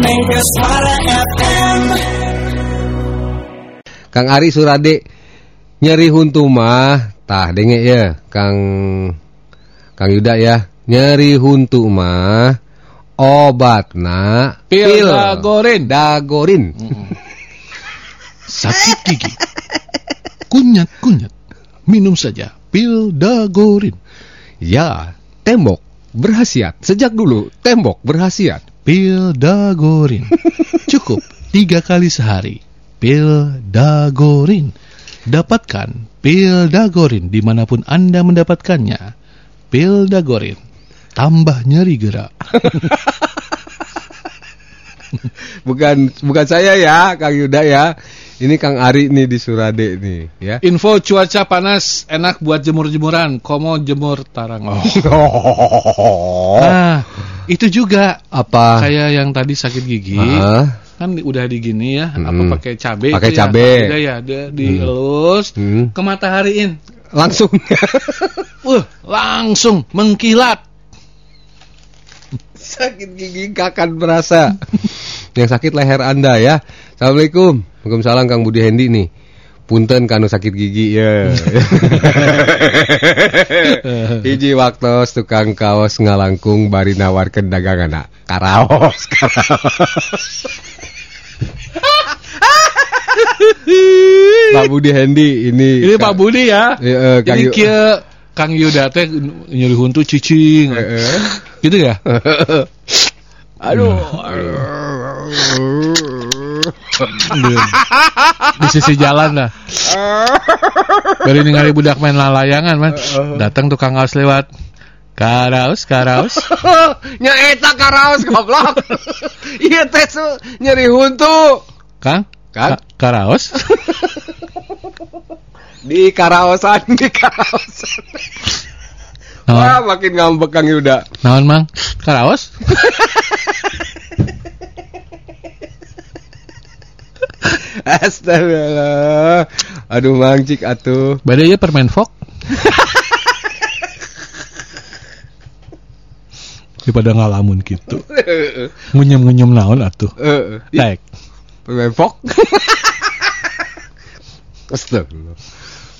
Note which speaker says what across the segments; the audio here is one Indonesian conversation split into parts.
Speaker 1: Mega Suara FM.
Speaker 2: Kang Ari Surade nyeri huntu mah tah denge ya Kang Kang Yuda ya nyeri huntu mah obatna
Speaker 3: Pil dagorin.
Speaker 2: dagorin
Speaker 3: Sakit gigi. Kunyat-kunyat. Minum saja pil dagorin.
Speaker 2: ya tembok berhasiat sejak dulu tembok berhasiat
Speaker 3: Pil dagorin. Cukup tiga kali sehari. Pil dagorin. Dapatkan pil dagorin di mana pun Anda mendapatkannya. Pil dagorin. Tambah nyeri gerak.
Speaker 2: bukan bukan saya ya Kang Yuda ya ini Kang Ari nih di Surade nih ya
Speaker 3: Info cuaca panas enak buat jemur-jemuran. Komo jemur tarang. Oh. Nah, itu juga.
Speaker 2: Apa?
Speaker 3: Kayak yang tadi sakit gigi.
Speaker 2: Ah,
Speaker 3: kan di- udah digini ya apa
Speaker 2: Hmm.
Speaker 3: pakai cabe
Speaker 2: Pakai
Speaker 3: itu ya,
Speaker 2: cabe.
Speaker 3: Udah ya dia dielus
Speaker 2: Hmm.
Speaker 3: ke matahariin.
Speaker 2: Langsung.
Speaker 3: Wah langsung mengkilat.
Speaker 2: Sakit gigi kakan berasa. Yang sakit leher anda ya. Assalamualaikum. Waalaikumsalam Kang Budi Hendi nih punten kanu sakit gigi ya hiji waktu tukang kaos ngalangkung bari nawarkeun dagangan karaos karaos. Pak Budi Hendi ini
Speaker 3: ini Pak Budi ya?
Speaker 2: Kang
Speaker 3: ini kia Kang Yuda teh nyuri huntu cicing.
Speaker 2: Eh,
Speaker 3: gitu ya?
Speaker 2: Aduh
Speaker 3: di sisi jalan lah dari ningali budak main lalayangan man. Datang tukang kaos lewat. Karaos karaos.
Speaker 2: Nya eta karaos goblok. Iya teh su- nyeri huntu.
Speaker 3: Kang?
Speaker 2: Kang?
Speaker 3: Ka- karaos?
Speaker 2: Di karaosan di karaosan. Wah makin ngambek Kang Yuda.
Speaker 3: Naon mang? Karaos
Speaker 2: astagfirullah aduh mang cik atuh
Speaker 3: Badai ya permen fok. Daripada ngalamun gitu. Ngunyem-ngunyem naon atuh.
Speaker 2: Heeh.
Speaker 3: Tek.
Speaker 2: Pemefok. Astagfirullah.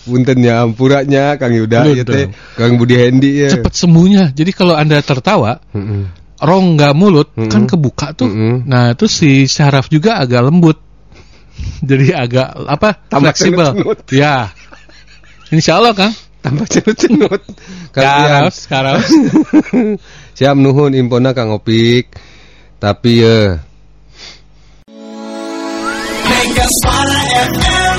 Speaker 2: Punten ya ampuranya Kang Yuda ya teh Kang Budi Hendi ya.
Speaker 3: Cepet sembuhnya. Jadi kalau Anda tertawa,
Speaker 2: Heeh.
Speaker 3: rongga mulut
Speaker 2: Mm-mm.
Speaker 3: kan kebuka tuh.
Speaker 2: Mm-mm.
Speaker 3: Nah, itu si syaraf juga agak lembut. Jadi agak apa?
Speaker 2: Tambah
Speaker 3: fleksibel. Ya. Insya Allah, Kang.
Speaker 2: Tambah cenut-cenut.
Speaker 3: Karaos, karaos.
Speaker 2: Siap nuhun impona Kang Opik. Tapi ya
Speaker 1: Mega Suara FM.